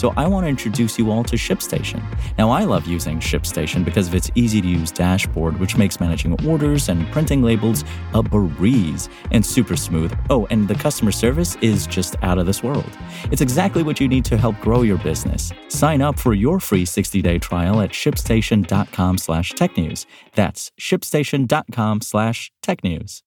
So I want to introduce you all to ShipStation. Now, I love using ShipStation because of its easy to use dashboard, which makes managing orders and printing labels a breeze and super smooth. Oh, and the customer service is just out of this world. It's exactly what you need to help grow your business. Sign up for your free 60-day trial at shipstation.com slash technews. That's shipstation.com slash technews.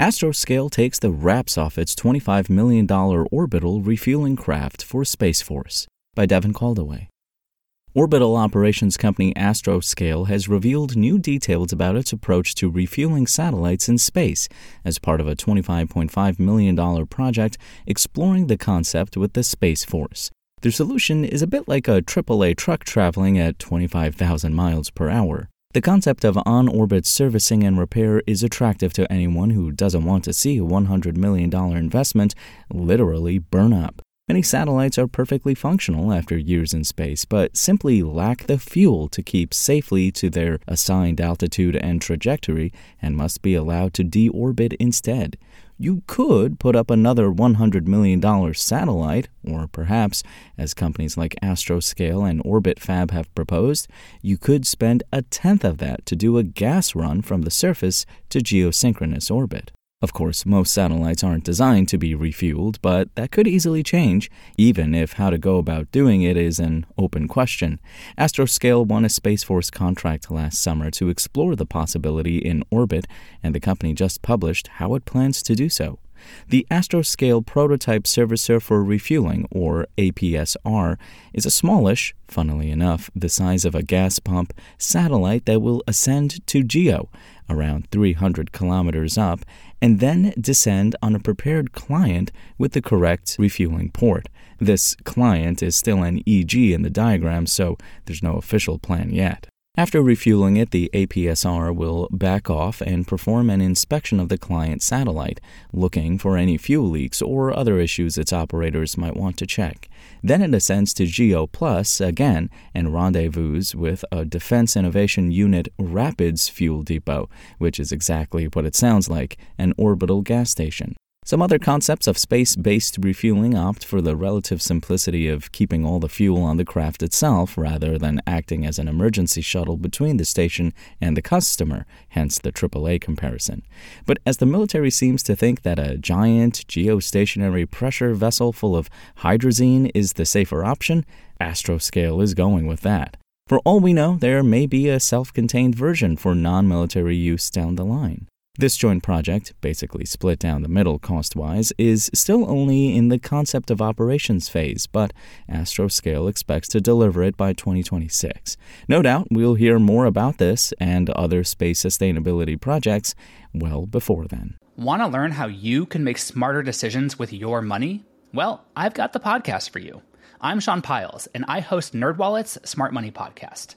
Astroscale takes the wraps off its $25 million orbital refueling craft for Space Force by Devin Coldewey. Orbital operations company Astroscale has revealed new details about its approach to refueling satellites in space as part of a $25.5 million project exploring the concept with the Space Force. Their solution is a bit like a AAA truck traveling at 25,000 miles per hour. The concept of on orbit servicing and repair is attractive to anyone who doesn't want to see a $100 million investment literally burn up. Many satellites are perfectly functional after years in space, but simply lack the fuel to keep safely to their assigned altitude and trajectory and must be allowed to deorbit instead you could put up another $100 million satellite, or perhaps, as companies like Astroscale and OrbitFab have proposed, you could spend a tenth of that to do a gas run from the surface to geosynchronous orbit. Of course, most satellites aren't designed to be refueled, but that could easily change, even if how to go about doing it is an open question. Astroscale won a Space Force contract last summer to explore the possibility in orbit, and the company just published how it plans to do so. The Astroscale Prototype Servicer for Refueling, or APSR, is a smallish, funnily enough, the size of a gas pump, satellite that will ascend to GEO, around 300 kilometers up, and then descend on a prepared client with the correct refueling port. This client is still an EG in the diagram, so there's no official plan yet. After refueling it, the APSR will back off and perform an inspection of the client satellite, looking for any fuel leaks or other issues its operators might want to check. Then it ascends to GEO Plus again and rendezvous with a Defense Innovation Unit Rapids fuel depot, which is exactly what it sounds like an orbital gas station. Some other concepts of space based refueling opt for the relative simplicity of keeping all the fuel on the craft itself rather than acting as an emergency shuttle between the station and the customer, hence the AAA comparison. But as the military seems to think that a giant geostationary pressure vessel full of hydrazine is the safer option, Astroscale is going with that. For all we know, there may be a self contained version for non military use down the line. This joint project, basically split down the middle cost wise, is still only in the concept of operations phase, but Astroscale expects to deliver it by 2026. No doubt we'll hear more about this and other space sustainability projects well before then. Want to learn how you can make smarter decisions with your money? Well, I've got the podcast for you. I'm Sean Pyles, and I host NerdWallet's Smart Money Podcast.